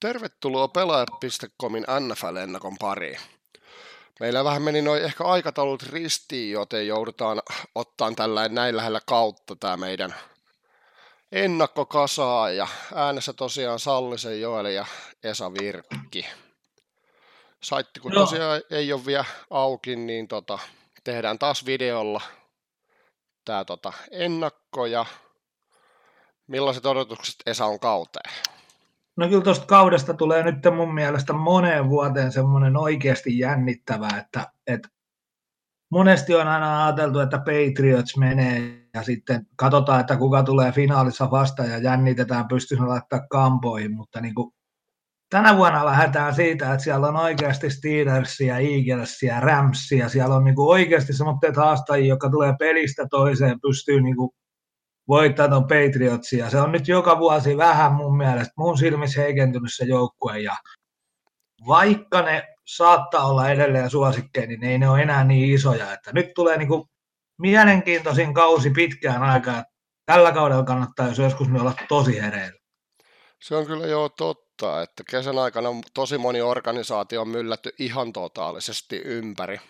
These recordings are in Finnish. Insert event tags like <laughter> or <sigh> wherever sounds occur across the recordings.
Tervetuloa pelaaja.comin NFL-ennakon pariin. Meillä vähän meni noin ehkä aikataulut ristiin, joten joudutaan ottaan tällä näin lähellä kautta tämä meidän ennakkokasaa ja äänessä tosiaan Sallisen Joeli ja Esa Virkki. Saitti kun tosiaan ei ole vielä auki, niin tota, tehdään taas videolla tämä tota, ennakko ja millaiset odotukset Esa on kauteen? No kyllä tuosta kaudesta tulee nyt mun mielestä moneen vuoteen semmoinen oikeasti jännittävä, että, että monesti on aina ajateltu, että Patriots menee ja sitten katsotaan, että kuka tulee finaalissa vasta ja jännitetään, pystyisi laittaa kampoihin, mutta niin kuin tänä vuonna lähdetään siitä, että siellä on oikeasti Steelersia, Eaglesia, Ramsia, siellä on niin kuin oikeasti semmoiset haastajia, jotka tulee pelistä toiseen, pystyy niin kuin voittaa tuon Patriotsia. Se on nyt joka vuosi vähän mun mielestä mun silmissä heikentynyt se joukkue ja vaikka ne saattaa olla edelleen suosikkeja, niin ei ne ole enää niin isoja. Että nyt tulee niin kuin mielenkiintoisin kausi pitkään aikaan. Tällä kaudella kannattaa, jos joskus me olla tosi hereillä. Se on kyllä jo totta, että kesän aikana tosi moni organisaatio on myllätty ihan totaalisesti ympäri.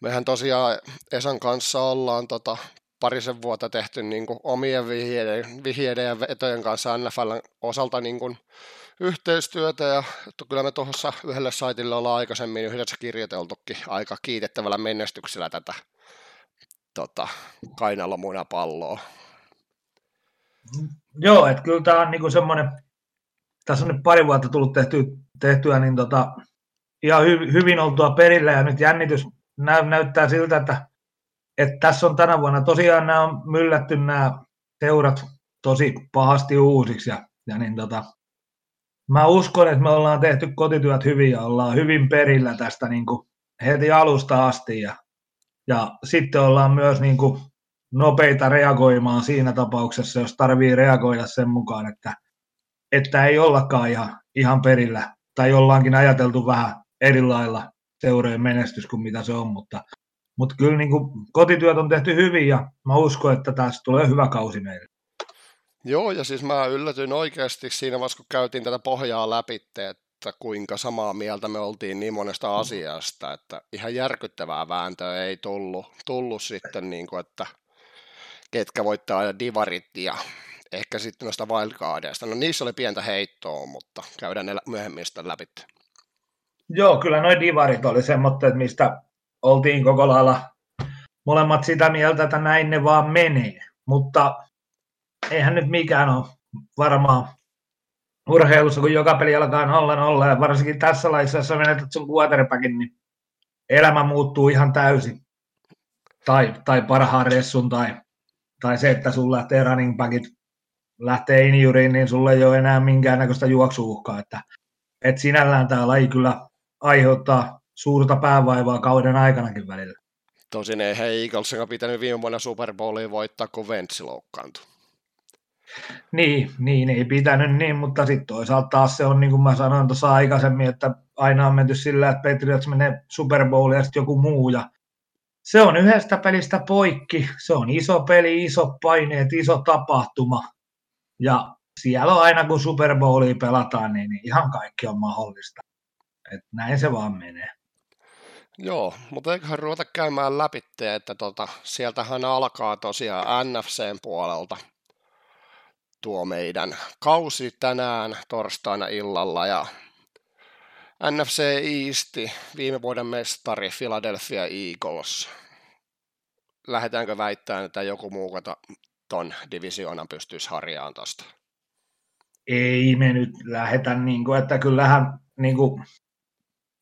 Mehän tosiaan Esan kanssa ollaan tota, parisen vuotta tehty niin kuin omien vihjeiden, vihjeiden ja vetojen kanssa NFLn osalta niin kuin yhteistyötä ja kyllä me tuossa yhdelle saitille ollaan aikaisemmin yhdessä kirjoiteltukin aika kiitettävällä menestyksellä tätä tota, kainalomuina palloa. Joo, että kyllä tämä on niinku semmoinen, tässä on nyt pari vuotta tullut tehty, tehtyä, niin tota, ihan hy, hyvin oltua perillä ja nyt jännitys näy, näyttää siltä, että että tässä on tänä vuonna tosiaan nämä on myllätty nämä seurat tosi pahasti uusiksi ja, ja niin tota, mä uskon, että me ollaan tehty kotityöt hyvin ja ollaan hyvin perillä tästä niin kuin heti alusta asti ja, ja sitten ollaan myös niin kuin nopeita reagoimaan siinä tapauksessa, jos tarvii reagoida sen mukaan, että, että ei ollakaan ihan, ihan perillä. Tai ollaankin ajateltu vähän eri lailla seurojen menestys kuin mitä se on, mutta mutta kyllä niin kuin, kotityöt on tehty hyvin ja mä uskon, että tässä tulee hyvä kausi meille. Joo, ja siis mä yllätyin oikeasti siinä vaiheessa, kun käytiin tätä pohjaa läpi, että kuinka samaa mieltä me oltiin niin monesta asiasta, että ihan järkyttävää vääntöä ei tullut, tullut sitten, niin kuin, että ketkä voittaa divarit ja ehkä sitten noista wildcardeista. No niissä oli pientä heittoa, mutta käydään ne myöhemmin sitten läpi. Joo, kyllä noin divarit oli semmoista, mistä oltiin koko lailla molemmat sitä mieltä, että näin ne vaan menee. Mutta eihän nyt mikään ole varmaan urheilussa, kun joka peli alkaa nolla nolla, ja varsinkin tässä laissa, jos menetät sun quarterbackin, niin elämä muuttuu ihan täysin. Tai, tai parhaan ressun, tai, tai se, että sun lähtee running backit lähtee injuriin, niin sulla ei ole enää minkäännäköistä juoksuuhkaa. Että, et sinällään tämä laji kyllä aiheuttaa suurta päävaivaa kauden aikanakin välillä. Tosin ei he Eaglesin pitänyt viime vuonna Super Bowlia voittaa, kun Ventsi loukkaantui. Niin, niin, ei pitänyt niin, mutta sitten toisaalta taas se on niin kuin mä sanoin tuossa aikaisemmin, että aina on menty sillä, että Patriots menee Super Bowliin ja sitten joku muu. Ja se on yhdestä pelistä poikki, se on iso peli, iso paineet, iso tapahtuma. Ja siellä on aina kun Super Bowlia pelataan, niin ihan kaikki on mahdollista. Et näin se vaan menee. Joo, mutta eiköhän ruveta käymään läpi, että tota, sieltähän alkaa tosiaan NFCn puolelta tuo meidän kausi tänään torstaina illalla ja NFC East, viime vuoden mestari Philadelphia Eagles. Lähdetäänkö väittämään, että joku muu ton divisioonan pystyisi harjaan tosta? Ei me nyt lähetä, niin kuin, että kyllähän niin kuin,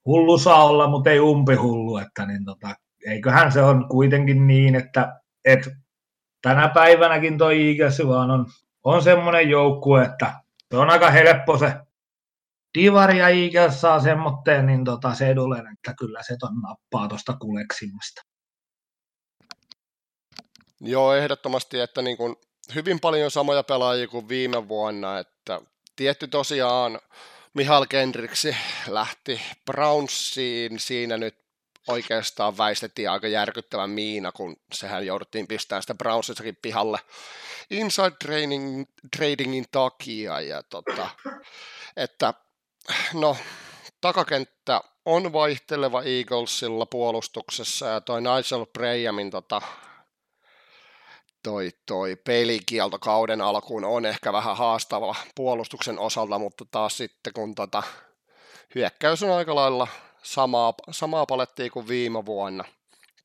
hullu saa olla, mutta ei umpihullu, että niin tota, eiköhän se on kuitenkin niin, että, että tänä päivänäkin toi Eagles vaan on, on semmoinen joukkue, että se on aika helppo se Divari ja Eagles saa semmoitteen, niin tota, se edulen, että kyllä se ton nappaa tuosta kuleksimmasta. Joo, ehdottomasti, että niin kuin hyvin paljon samoja pelaajia kuin viime vuonna, että tietty tosiaan Mihal Kendriksi lähti Brownsiin. Siinä nyt oikeastaan väistettiin aika järkyttävän miina, kun sehän jouduttiin pistämään sitä Brownsistakin pihalle inside training, tradingin takia. Ja tota, että no, takakenttä on vaihteleva Eaglesilla puolustuksessa ja toi Nigel Brayamin tota, toi, toi pelikielto kauden alkuun on ehkä vähän haastava puolustuksen osalta, mutta taas sitten kun tota, hyökkäys on aika lailla samaa, samaa palettia kuin viime vuonna.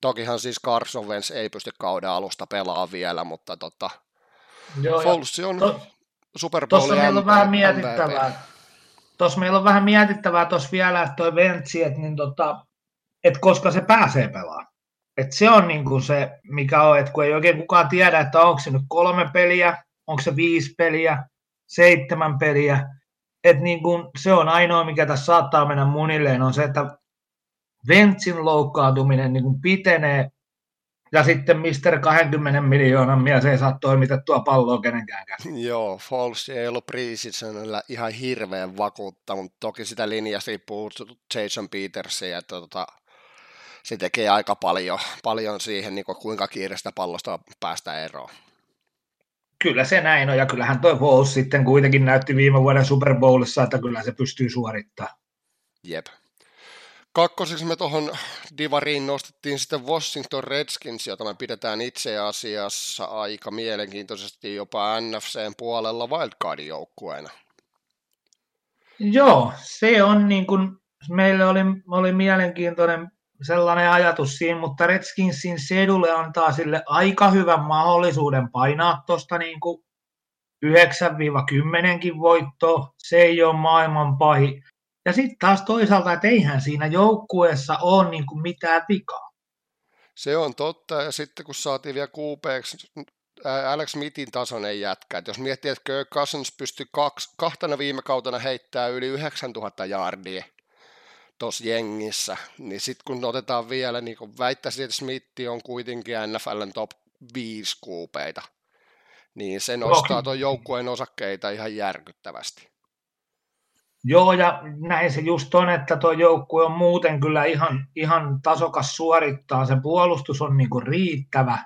Tokihan siis Carson Wentz ei pysty kauden alusta pelaamaan vielä, mutta tota, Joo, Folsi on to, Super Bowl Tuossa meillä on vähän mietittävää. Tuossa meillä on vähän mietittävää tuossa vielä, että toi Ventsi, että, niin tota, että koska se pääsee pelaamaan. Et se on niin kuin se, mikä on, että kun ei oikein kukaan tiedä, että onko se nyt kolme peliä, onko se viisi peliä, seitsemän peliä. Et niin kuin se on ainoa, mikä tässä saattaa mennä munilleen, on se, että Ventsin loukkaantuminen niin kuin pitenee ja sitten Mister 20 miljoonan mies ei saa toimitettua palloa kenenkään käsin. <laughs> Joo, Falls ei ollut preseasonilla ihan hirveän vakuutta, mutta toki sitä linjasta riippuu Jason Petersia, että tota, se tekee aika paljon, paljon siihen, niin kuin kuinka kiireistä pallosta päästä eroon. Kyllä se näin on, ja kyllähän tuo Falls sitten kuitenkin näytti viime vuoden Super Bowlissa, että kyllä se pystyy suorittamaan. Jep. Kakkoseksi me tuohon Divariin nostettiin sitten Washington Redskins, jota me pidetään itse asiassa aika mielenkiintoisesti jopa NFCn puolella wildcardin joukkueena. Joo, se on niin kuin, meille oli, oli mielenkiintoinen sellainen ajatus siinä, mutta Redskinsin sedulle antaa sille aika hyvän mahdollisuuden painaa tuosta niin 9-10 voittoa. Se ei ole maailman pahi. Ja sitten taas toisaalta, että eihän siinä joukkueessa ole niin kuin mitään vikaa. Se on totta, ja sitten kun saatiin vielä kuupeeksi Alex Smithin tasoinen jätkä, että jos miettii, että Kirk Cousins pystyi kaksi, kahtena viime kautena heittää yli 9000 jardia tuossa jengissä, niin sitten kun otetaan vielä, niin kun väittäisin, että Smith on kuitenkin NFLn top 5 kuupeita, niin se nostaa tuon joukkueen osakkeita ihan järkyttävästi. Joo, ja näin se just on, että tuo joukkue on muuten kyllä ihan, ihan tasokas suorittaa. Se puolustus on niin kuin riittävä.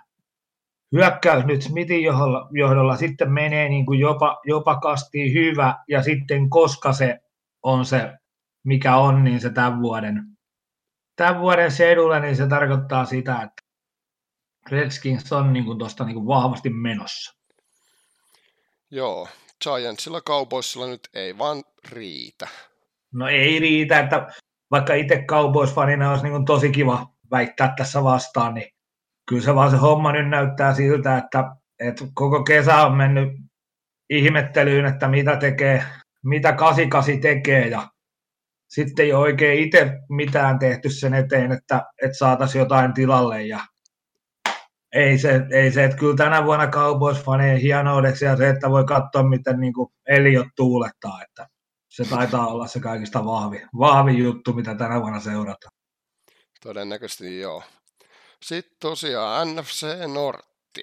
Hyökkäys nyt Smithin johdolla, johdolla sitten menee niin kuin jopa, jopa kastiin hyvä, ja sitten koska se on se, mikä on, niin se tämän vuoden, tämän vuoden sedulla, niin se tarkoittaa sitä, että Redskins on niin tuosta niin vahvasti menossa. Joo, Giantsilla Cowboysilla nyt ei vaan riitä. No ei riitä, että vaikka itse Cowboys-fanina olisi niin tosi kiva väittää tässä vastaan, niin kyllä se vaan se homma nyt näyttää siltä, että, että koko kesä on mennyt ihmettelyyn, että mitä tekee, mitä 88 tekee ja sitten ei ole oikein itse mitään tehty sen eteen, että, että saataisiin jotain tilalle ja ei se, ei se, että kyllä tänä vuonna Cowboys-fanien hienoudeksi ja se, että voi katsoa, miten niin Eliot tuulettaa, että se taitaa olla se kaikista vahvi, vahvi juttu, mitä tänä vuonna seurataan. Todennäköisesti joo. Sitten tosiaan NFC Nortti.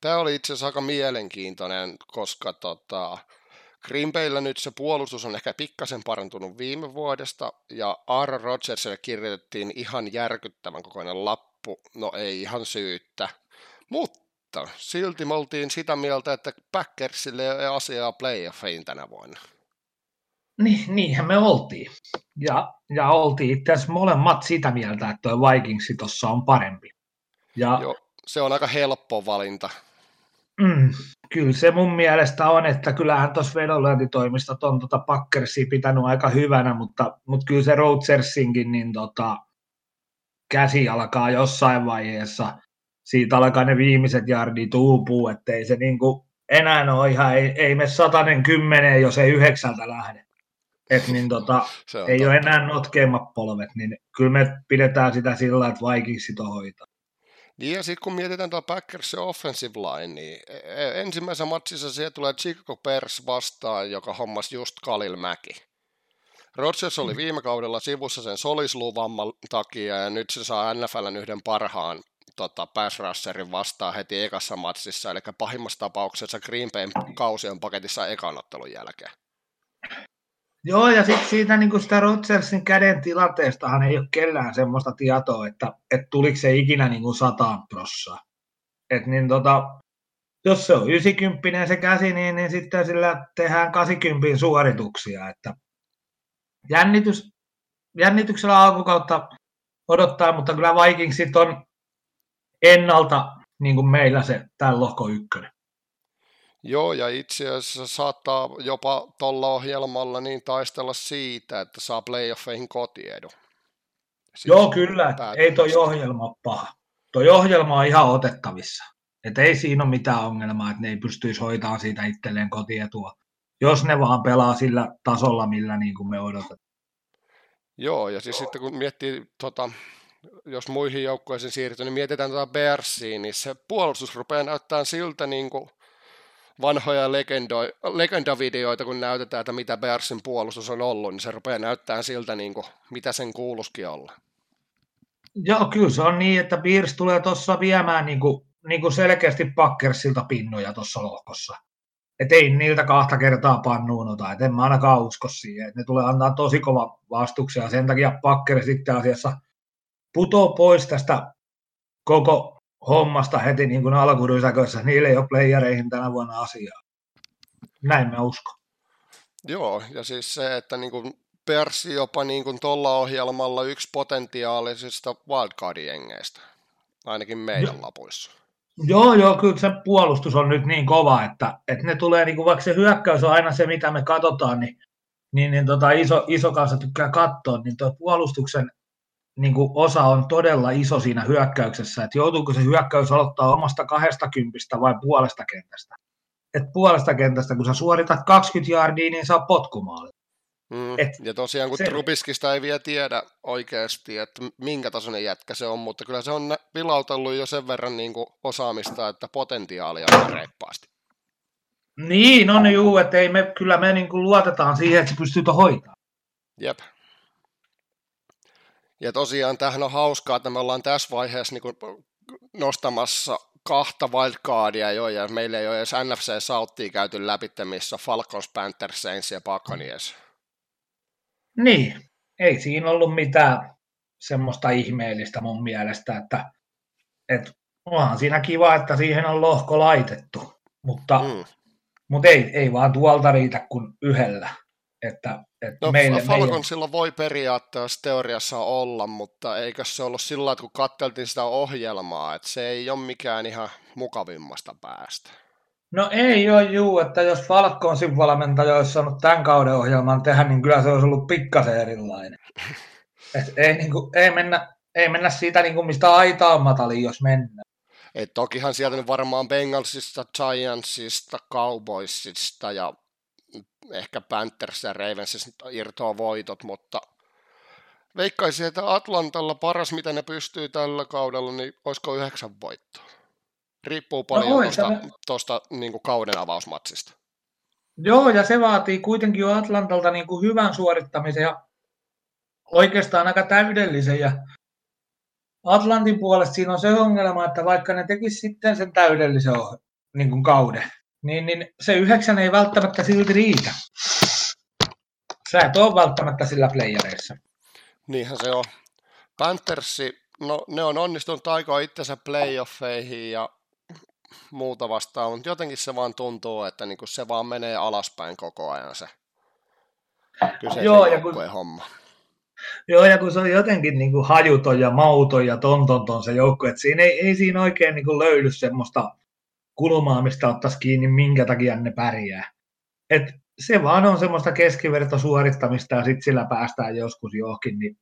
Tämä oli itse asiassa aika mielenkiintoinen, koska tota, Green Bayllä nyt se puolustus on ehkä pikkasen parantunut viime vuodesta, ja Aaron Rodgersille kirjoitettiin ihan järkyttävän kokoinen lappu, no ei ihan syyttä, mutta silti me oltiin sitä mieltä, että Packersille ei ole asiaa playoffiin tänä vuonna. Niin, niinhän me oltiin. Ja, ja oltiin itse asiassa molemmat sitä mieltä, että tuo Vikingsi tuossa on parempi. Ja, Joo, se on aika helppo valinta. Mm, kyllä se mun mielestä on, että kyllähän tuossa vedonlyöntitoimistot on tuota Packersia pitänyt aika hyvänä, mutta, mutta kyllä se Rodgersinkin niin tota, käsi alkaa jossain vaiheessa siitä alkaa ne viimeiset jardit uupuu, ettei se niinku enää ole ihan, ei, ei me satanen kymmenen, jos ei yhdeksältä lähde. Et niin tota, <laughs> ei totta. ole enää notkeimmat polvet, niin kyllä me pidetään sitä sillä, että Vikings sitä hoitaa. Niin ja sitten kun mietitään tuo Packersin offensive line, niin e, e, ensimmäisessä matsissa siellä tulee Chicago Bears vastaan, joka hommasi just Kalil Mäki. Rodgers oli viime kaudella sivussa sen solisluvamman takia ja nyt se saa NFLn yhden parhaan tota, pass rusherin vastaan heti ekassa matsissa, eli pahimmassa tapauksessa Green Bayn kausi on paketissa ekan ottelun jälkeen. Joo, ja sitten siitä niin sitä Rodgersin käden tilanteestahan ei ole kellään semmoista tietoa, että, että tuliko se ikinä niin kuin sataan prossaa. Et niin tota, jos se on 90 se käsi, niin, niin sitten sillä tehdään 80 suorituksia. Että, jännitys, jännityksellä alkukautta odottaa, mutta kyllä Vikingsit on ennalta niin kuin meillä se tämän lohko ykkönen. Joo, ja itse asiassa saattaa jopa tuolla ohjelmalla niin taistella siitä, että saa playoffeihin kotiedun. Siis Joo, kyllä. Ei toi ohjelma paha. Toi ohjelma on ihan otettavissa. Et ei siinä ole mitään ongelmaa, että ne ei pystyisi hoitamaan siitä itselleen kotietua, jos ne vaan pelaa sillä tasolla, millä niin kuin me odotetaan. Joo, ja siis sitten kun miettii, tota, jos muihin joukkueisiin siirtyy, niin mietitään tuota Bearsiin, niin se puolustus rupeaa näyttämään siltä niin kuin vanhoja legendavideoita, kun näytetään, että mitä Bearsin puolustus on ollut, niin se rupeaa näyttämään siltä, niin kuin, mitä sen kuuluskin olla. Joo, kyllä se on niin, että Bears tulee tuossa viemään niin kuin, niin kuin selkeästi Packersilta pinnoja tuossa lohkossa. Et ei niiltä kahta kertaa pannuun ota, et en mä ainakaan usko siihen. Et ne tulee antaa tosi kova vastuksia sen takia Packer sitten asiassa putoo pois tästä koko hommasta heti niin kuin alkurysäkössä. Niille ei ole playereihin tänä vuonna asiaa. Näin mä uskon. Joo, ja siis se, että niin kuin Persi jopa niin kuin tuolla ohjelmalla yksi potentiaalisista wildcard-jengeistä, ainakin meidän Joo. lapuissa. Joo, joo, kyllä se puolustus on nyt niin kova, että, että ne tulee, niin kuin, vaikka se hyökkäys on aina se, mitä me katsotaan, niin, niin, niin tota, iso, iso kanssa tykkää katsoa, niin tuo puolustuksen niin kuin osa on todella iso siinä hyökkäyksessä, että joutuuko se hyökkäys aloittaa omasta kahdesta kympistä vai puolesta kentästä. Et puolesta kentästä, kun sä suoritat 20 jardia, niin saa potkumaali. Mm. Et ja tosiaan, kun se... Trubiskista ei vielä tiedä oikeasti, että minkä tasoinen jätkä se on, mutta kyllä se on vilautellut jo sen verran niin kuin osaamista, että potentiaalia on reippaasti. Niin, on juu, että ei me, kyllä me niin kuin luotetaan siihen, että se pystyy hoitamaan. Jep. Ja tosiaan tähän on hauskaa, että me ollaan tässä vaiheessa niin kuin nostamassa kahta wildcardia jo, ja meillä ei ole edes NFC Southia käyty läpi, missä Falcons, Panthers, Saints ja Buccaneers. Niin, ei siinä ollut mitään semmoista ihmeellistä mun mielestä, että, että onhan siinä kiva, että siihen on lohko laitettu, mutta, mm. mutta ei, ei vaan tuolta riitä kuin yhdellä. Että, no, meille, Falconsilla meille... voi periaatteessa teoriassa olla, mutta eikö se ollut sillä että kun katseltiin sitä ohjelmaa, että se ei ole mikään ihan mukavimmasta päästä. No ei ole juu, että jos Falconsin valmentaja olisi saanut tämän kauden ohjelman tehdä, niin kyllä se olisi ollut pikkasen erilainen. <laughs> Et ei, niin kuin, ei, mennä, ei mennä siitä, niin kuin, mistä aita on matali, jos mennään. Et tokihan sieltä nyt varmaan Bengalsista, Giantsista, Cowboysista ja ehkä Panthers ja Ravensista irtoaa voitot, mutta veikkaisin, että Atlantalla paras, mitä ne pystyy tällä kaudella, niin olisiko yhdeksän voittoa? Riippuu no paljon no, tuosta, tuosta niin kuin kauden avausmatsista. Joo, ja se vaatii kuitenkin jo Atlantalta niin kuin hyvän suorittamisen ja oikeastaan aika täydellisen. Ja Atlantin puolesta siinä on se ongelma, että vaikka ne tekisivät sitten sen täydellisen niin kuin kauden, niin, niin se yhdeksän ei välttämättä silti riitä. Sä et ole välttämättä sillä playereissa. Niinhän se on. Panthersi, no ne on onnistunut aika itsensä playoffeihin ja muuta vastaan, mutta jotenkin se vaan tuntuu, että niinku se vaan menee alaspäin koko ajan se kyseisen Joo, ja kun, homma. Joo, ja kun se on jotenkin niin kuin hajuton ja mauton ja tontonton se joukko, että siinä ei, ei siinä oikein niin kuin löydy semmoista kulmaa, mistä ottaisi kiinni, minkä takia ne pärjää. Et se vaan on semmoista keskivertosuorittamista ja sitten sillä päästään joskus johonkin, niin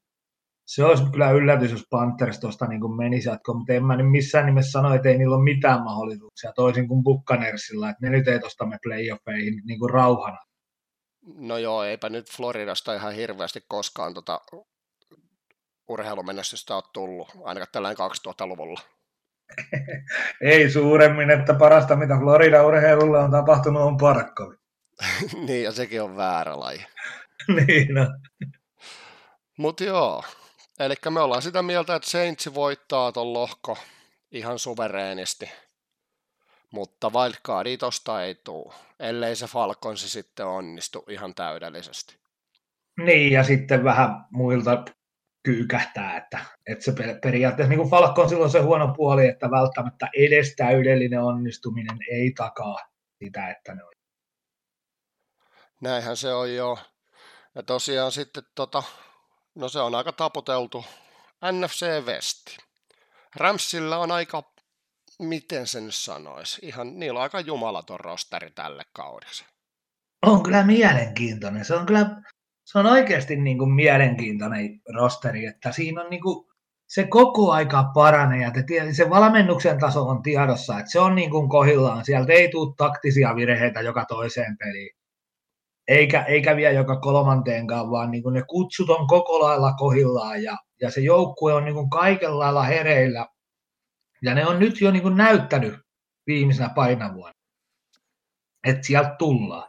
se olisi kyllä yllätys, jos Panthers tuosta niin menisi jatkoon, mutta en mä nyt missään nimessä sano, että ei niillä ole mitään mahdollisuuksia, toisin kuin Buccaneersilla, että ne nyt ei tuosta me playoffeihin niin kuin rauhana. No joo, eipä nyt Floridasta ihan hirveästi koskaan tota urheilumenestystä ole tullut, ainakaan tällainen 2000-luvulla. <laughs> ei suuremmin, että parasta mitä Florida urheilulla on tapahtunut on parkkovi. <laughs> <laughs> niin, ja sekin on väärä laji. niin no. Mutta joo, Eli me ollaan sitä mieltä, että Saints voittaa ton lohko ihan suvereenisti, mutta wildcardi tosta ei tule, ellei se Falconsi sitten onnistu ihan täydellisesti. Niin, ja sitten vähän muilta kyykähtää, että, että se periaatteessa niin kuin Falcon silloin se huono puoli, että välttämättä edes täydellinen onnistuminen ei takaa sitä, että ne on. Näinhän se on jo. Ja tosiaan sitten tota, no se on aika taputeltu NFC Westi. Ramsilla on aika, miten sen nyt sanoisi, ihan, niillä on aika jumalaton rosteri tälle kaudeksi. On kyllä mielenkiintoinen. Se on kyllä, se on oikeasti niin kuin mielenkiintoinen rosteri, että siinä on niin kuin, se koko aika paranee ja se valmennuksen taso on tiedossa, että se on niin kuin kohillaan. Sieltä ei tule taktisia virheitä joka toiseen peliin. Eikä, eikä vielä joka kolmanteenkaan, vaan niin kuin ne kutsut on koko lailla kohillaan ja, ja se joukkue on niin kuin kaikella lailla hereillä. Ja ne on nyt jo niin kuin näyttänyt viimeisenä painavuonna, että sieltä tullaan.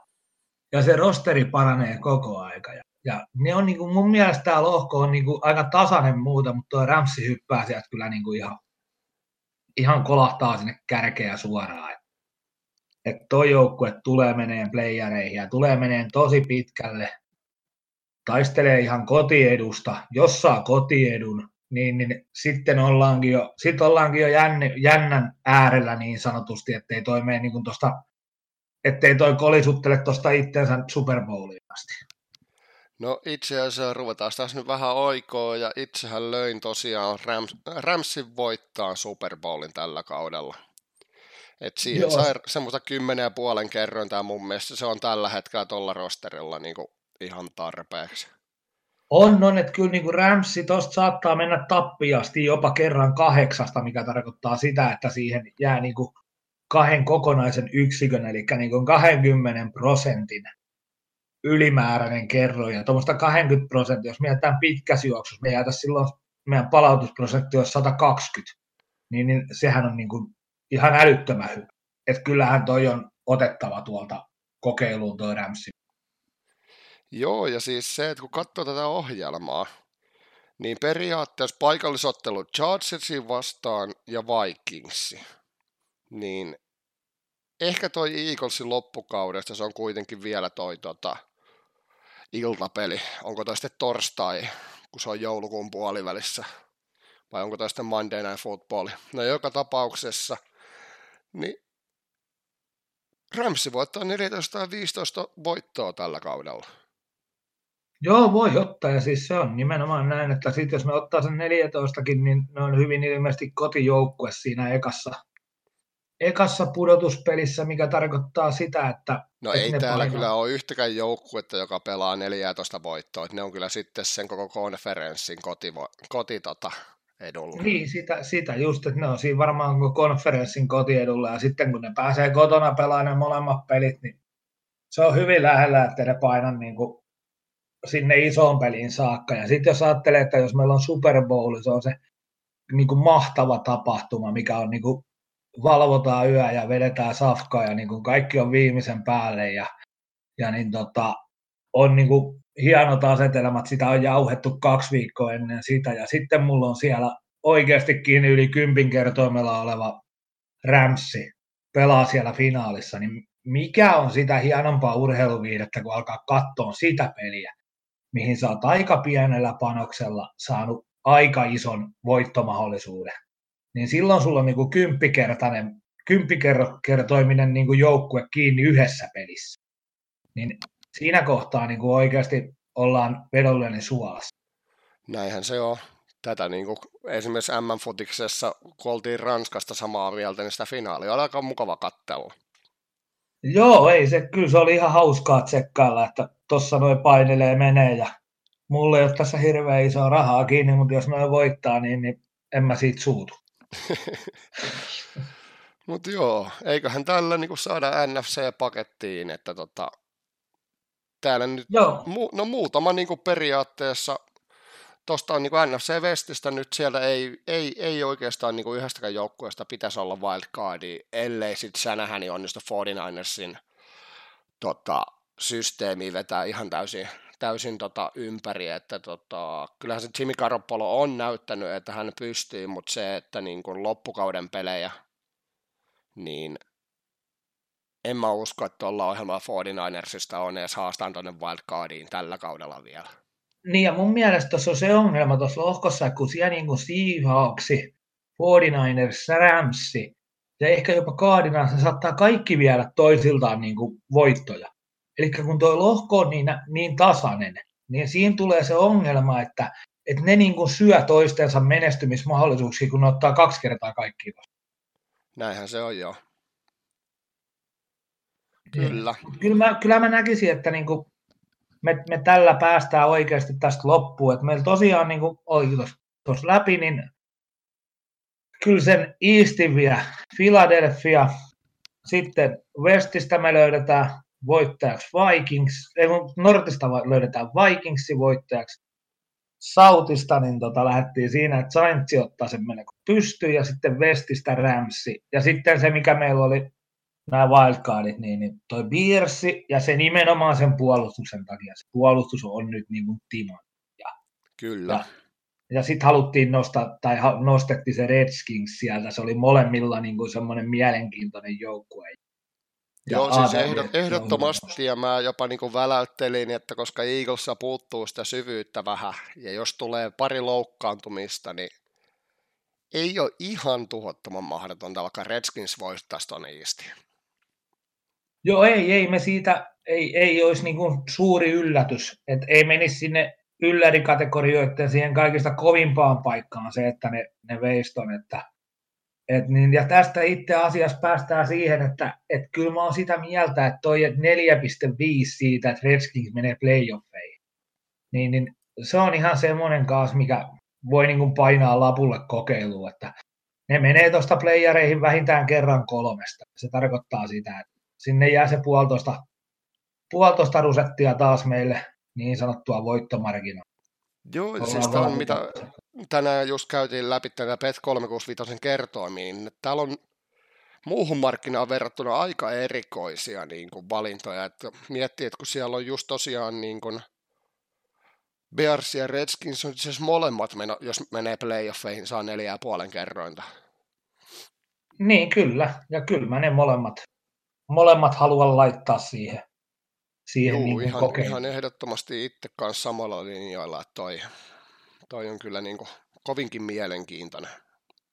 Ja se rosteri paranee koko aika. Ja ja ne on niin kuin, mun mielestä tämä lohko on niin kuin aika tasainen muuta, mutta tuo Ramsi hyppää sieltä kyllä niin kuin ihan, ihan kolahtaa sinne kärkeä suoraan. Että toi joukkue tulee meneen playereihin ja tulee meneen tosi pitkälle. Taistelee ihan kotiedusta. Jos saa kotiedun, niin, niin sitten ollaankin jo, sit ollaankin jo jänne, jännän äärellä niin sanotusti, ettei toi mene niin tosta, ettei toi kolisuttele tuosta itseensä Super Bowliin asti. No itse asiassa ruvetaan taas nyt vähän oikoa ja itsehän löin tosiaan Rams, Ramsin voittaa Super Bowlin tällä kaudella. Et siihen Joo. sai semmoista kymmenen ja puolen kerroin tämä mun mielestä se on tällä hetkellä tuolla rosterilla niin kuin ihan tarpeeksi. On, on, että kyllä niin kuin Ramsi tuosta saattaa mennä tappiasti jopa kerran kahdeksasta, mikä tarkoittaa sitä, että siihen jää niin kuin kahden kokonaisen yksikön, eli niin kuin 20 prosentin ylimääräinen kerroin. Ja tuommoista 20 prosenttia, jos mietitään pitkässä juoksussa, me jäätä silloin meidän palautusprosentti olisi 120, niin, niin sehän on niin kuin ihan älyttömän hyvä. Että kyllähän toi on otettava tuolta kokeiluun toi Ramsi. Joo, ja siis se, että kun katsoo tätä ohjelmaa, niin periaatteessa paikallisottelu Chargersin vastaan ja Vikingsi, niin ehkä toi Eaglesin loppukaudesta se on kuitenkin vielä toi tota, iltapeli. Onko toi sitten torstai, kun se on joulukuun puolivälissä? Vai onko toi sitten Monday Night Football? No joka tapauksessa, niin Ramsi voittaa 14 tai 15 voittoa tällä kaudella. Joo, voi ottaa, ja siis se on nimenomaan näin, että sitten jos me ottaa sen 14kin, niin ne on hyvin ilmeisesti kotijoukkue siinä ekassa ekassa pudotuspelissä, mikä tarkoittaa sitä, että... No että ei täällä painaa. kyllä ole yhtäkään joukkuetta, joka pelaa 14 voittoa, ne on kyllä sitten sen koko konferenssin koti, koti tota, edulla. Niin, sitä, sitä just, että ne on siinä varmaan koko konferenssin kotiedulla, ja sitten kun ne pääsee kotona pelaamaan ne molemmat pelit, niin se on hyvin lähellä, että ne painaa niin kuin sinne isoon peliin saakka. Ja sitten jos ajattelee, että jos meillä on Super Bowl, se on se niin kuin mahtava tapahtuma, mikä on niin kuin valvotaan yö ja vedetään safkaa ja niin kuin kaikki on viimeisen päälle ja, ja niin tota, on niin kuin hienot asetelmat, sitä on jauhettu kaksi viikkoa ennen sitä ja sitten mulla on siellä oikeastikin yli kympin kertoimella oleva Ramsi pelaa siellä finaalissa, niin mikä on sitä hienompaa urheiluviidettä, kun alkaa katsoa sitä peliä, mihin sä oot aika pienellä panoksella saanut aika ison voittomahdollisuuden niin silloin sulla on niin kuin kymppikertainen, kymppikertoiminen niin kuin joukkue kiinni yhdessä pelissä. Niin siinä kohtaa niin kuin oikeasti ollaan vedollinen suolassa. Näinhän se on. Tätä niin kuin esimerkiksi M-futiksessa, kun oltiin Ranskasta samaa mieltä, niin sitä finaalia oli aika mukava kattella. Joo, ei se, kyllä se oli ihan hauskaa tsekkailla, että tuossa noin painelee menee ja mulle ei ole tässä hirveän isoa rahaa kiinni, mutta jos noin voittaa, niin, niin en mä siitä suutu. <laughs> Mutta joo, eiköhän tällä niinku saada NFC-pakettiin, että tota, täällä nyt, joo. Mu, no muutama niinku periaatteessa, tuosta on niinku NFC Westistä nyt siellä ei, ei, ei oikeastaan niinku yhdestäkään joukkueesta pitäisi olla wildcardi, ellei sitten Shanahan onnistu 49ersin tota, systeemi vetää ihan täysin täysin tota ympäri, että tota, kyllähän se Jimmy Garoppolo on näyttänyt, että hän pystyy, mutta se, että niin kuin loppukauden pelejä, niin en mä usko, että tuolla ohjelmalla 49ersista on edes haastaan tuonne wildcardiin tällä kaudella vielä. Niin ja mun mielestä tuossa on se ongelma tuossa lohkossa, kun siellä niin kuin Seahawksi, 49ers, Ramsi ja ehkä jopa Cardinals, saattaa kaikki vielä toisiltaan niin kuin voittoja. Eli kun tuo lohko on niin, niin tasainen, niin siinä tulee se ongelma, että, että ne niin kuin syö toistensa menestymismahdollisuuksia, kun ne ottaa kaksi kertaa kaikki Näinhän se on, joo. Kyllä. Kyllä mä, kyllä mä näkisin, että niin kuin me, me tällä päästään oikeasti tästä loppuun. Että meillä tosiaan, niin kuin tuossa läpi, niin kyllä sen Eastin vie Philadelphia, sitten Westistä me löydetään voittajaksi Vikings, ei Nortista löydetään Vikingsi voittajaksi, Sautista niin tota, lähdettiin siinä, että Saintsi ottaa sen mennä pystyyn ja sitten Westistä Ramsi. Ja sitten se, mikä meillä oli nämä wildcardit, niin, niin toi Biersi ja se nimenomaan sen puolustuksen takia. Se puolustus on nyt niin kuin. Ja, Kyllä. Ja, ja sitten haluttiin nostaa, tai nostettiin se Redskins sieltä. Se oli molemmilla niin kuin semmoinen mielenkiintoinen joukkue. Joo, siis ehdot, ehdottomasti, ja mä jopa niin kuin väläyttelin, että koska Eaglesa puuttuu sitä syvyyttä vähän, ja jos tulee pari loukkaantumista, niin ei ole ihan tuhottoman mahdotonta, vaikka Redskins voittaa tuonne Eastiin. Joo, ei, ei me siitä, ei, ei olisi niin kuin suuri yllätys, että ei menisi sinne yllärikategorioiden siihen kaikista kovimpaan paikkaan se, että ne, ne veiston, että et niin, ja tästä itse asiassa päästään siihen, että et kyllä mä oon sitä mieltä, että toi 4,5 siitä, että Redskins menee playoffeihin, niin, niin se on ihan semmoinen kaas, mikä voi niin kuin painaa lapulle kokeiluun, että ne menee tuosta playereihin vähintään kerran kolmesta. Se tarkoittaa sitä, että sinne jää se puolitoista, puolitoista rusettia taas meille niin sanottua voittomarginaa. Joo, siis tämä on mitä tänään just käytiin läpi tätä PET 365 kertoimia, niin täällä on muuhun markkinaan verrattuna aika erikoisia niin kuin valintoja. Että miettii, että kun siellä on just tosiaan niin kuin Bears ja Redskins on siis molemmat, meno, jos menee playoffeihin, saa neljä ja puolen kerrointa. Niin, kyllä. Ja kyllä mä ne molemmat, molemmat haluan laittaa siihen, siihen Juu, niin ihan, ihan, ehdottomasti itse kanssa samalla linjoilla, että toi, toi on kyllä niin kuin kovinkin mielenkiintoinen.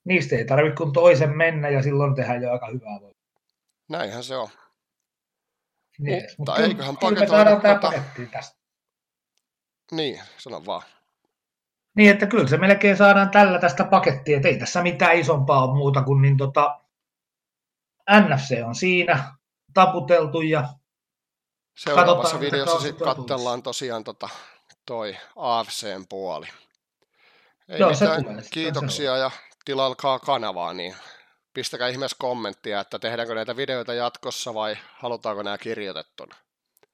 Niistä ei tarvitse kuin toisen mennä ja silloin tehdään jo aika hyvää voi. Näinhän se on. Yes, mutta, mutta eiköhän paketoida. Kyllä me paketti tästä. Niin, sano vaan. Niin, että kyllä se melkein saadaan tällä tästä pakettia, että ei tässä mitään isompaa ole muuta kuin niin tota, NFC on siinä taputeltu ja Seuraavassa videossa sitten katsellaan tosiaan tota, toi AFCn puoli. Ei Joo, mitään, kiitoksia ja tilalkaa kanavaa, niin pistäkää ihmeessä kommenttia, että tehdäänkö näitä videoita jatkossa vai halutaanko nämä kirjoitettuna.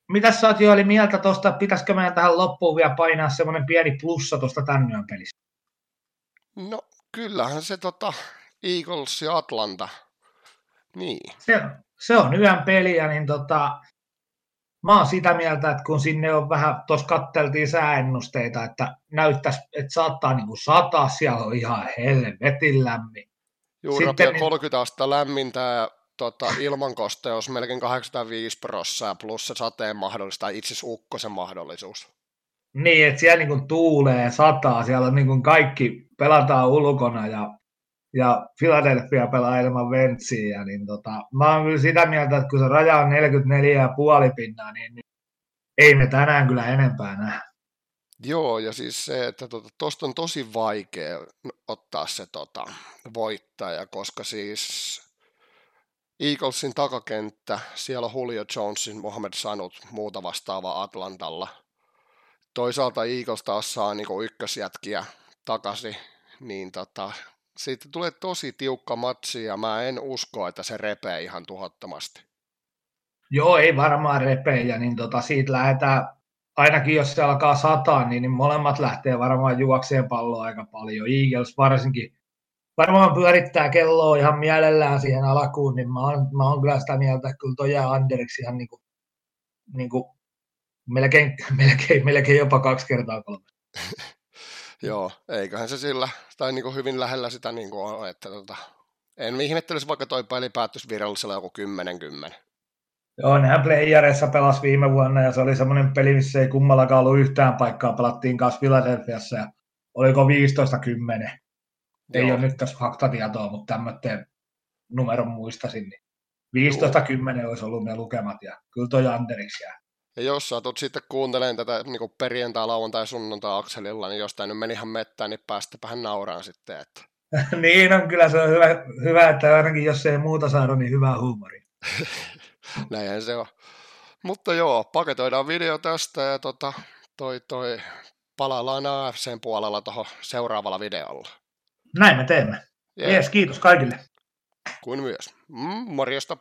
Mitä sä oot Joeli mieltä tuosta, pitäisikö meidän tähän loppuun vielä painaa semmoinen pieni plussa tuosta tämän pelistä? No kyllähän se tota Eagles ja Atlanta. Niin. Se, se on yön peliä, niin tota, mä oon sitä mieltä, että kun sinne on vähän, tuossa katteltiin sääennusteita, että näyttäisi, että saattaa niin kuin sataa, siellä on ihan helvetin lämmin. Juuri Sitten, 30 astetta lämmintä ja tota, ilmankosteus melkein 85 prossaa plus se sateen mahdollista, itse asiassa ukkosen mahdollisuus. Niin, että siellä niin tuulee, sataa, siellä on niin kaikki, pelataan ulkona ja, ja Philadelphia pelaa ilman ventsiä, niin tota, mä oon kyllä sitä mieltä, että kun se raja on 44,5 pinnaa, niin, niin ei me tänään kyllä enempää nähdä. Joo, ja siis se, että tuosta tota, on tosi vaikea ottaa se tota, voittaja, koska siis Eaglesin takakenttä, siellä on Julio Jonesin, Mohamed Sanut, muuta vastaavaa Atlantalla. Toisaalta Eagles taas saa niin ykkösjätkiä takaisin, niin tota, siitä tulee tosi tiukka matsi ja mä en usko, että se repee ihan tuhottomasti. Joo, ei varmaan repeä, niin tota, siitä lähdetään, ainakin jos se alkaa sataa, niin, niin molemmat lähtee varmaan juokseen palloa aika paljon. Eagles varsinkin varmaan pyörittää kelloa ihan mielellään siihen alkuun, niin mä oon, mä oon kyllä sitä mieltä, että kyllä toi jää Anderiksi ihan niin kuin, niin kuin melkein, <laughs> melkein, melkein jopa kaksi kertaa kolme. <laughs> Joo, eiköhän se sillä, tai niin kuin hyvin lähellä sitä niin kuin on, että tota, en ihmettelisi, vaikka toi peli päättyisi virallisella joku 10-10. Joo, nehän playereissa pelasi viime vuonna ja se oli semmoinen peli, missä ei kummallakaan ollut yhtään paikkaa. Pelattiin kanssa Philadelphiassa ja oliko 15-10. Ei Joo. ole nyt tässä faktatietoa, mutta tämmöinen numeron muistasin, niin 15-10 olisi ollut ne lukemat, ja kyllä toi Anderiksi jää. Ja jos satut sitten kuuntelemaan tätä niin perjantai, lauantai, sunnuntai akselilla, niin jostain nyt meni ihan mettään, niin päästäpähän nauraan sitten. Että... <laughs> niin on, kyllä se on hyvä, hyvä, että ainakin jos ei muuta saada, niin hyvä huumori. <laughs> Näinhän se on. Mutta joo, paketoidaan video tästä ja tota, toi, toi, palaillaan AFCn puolella tuohon seuraavalla videolla. Näin me teemme. Jees, kiitos kaikille. Kuin myös. Mm, morjesta.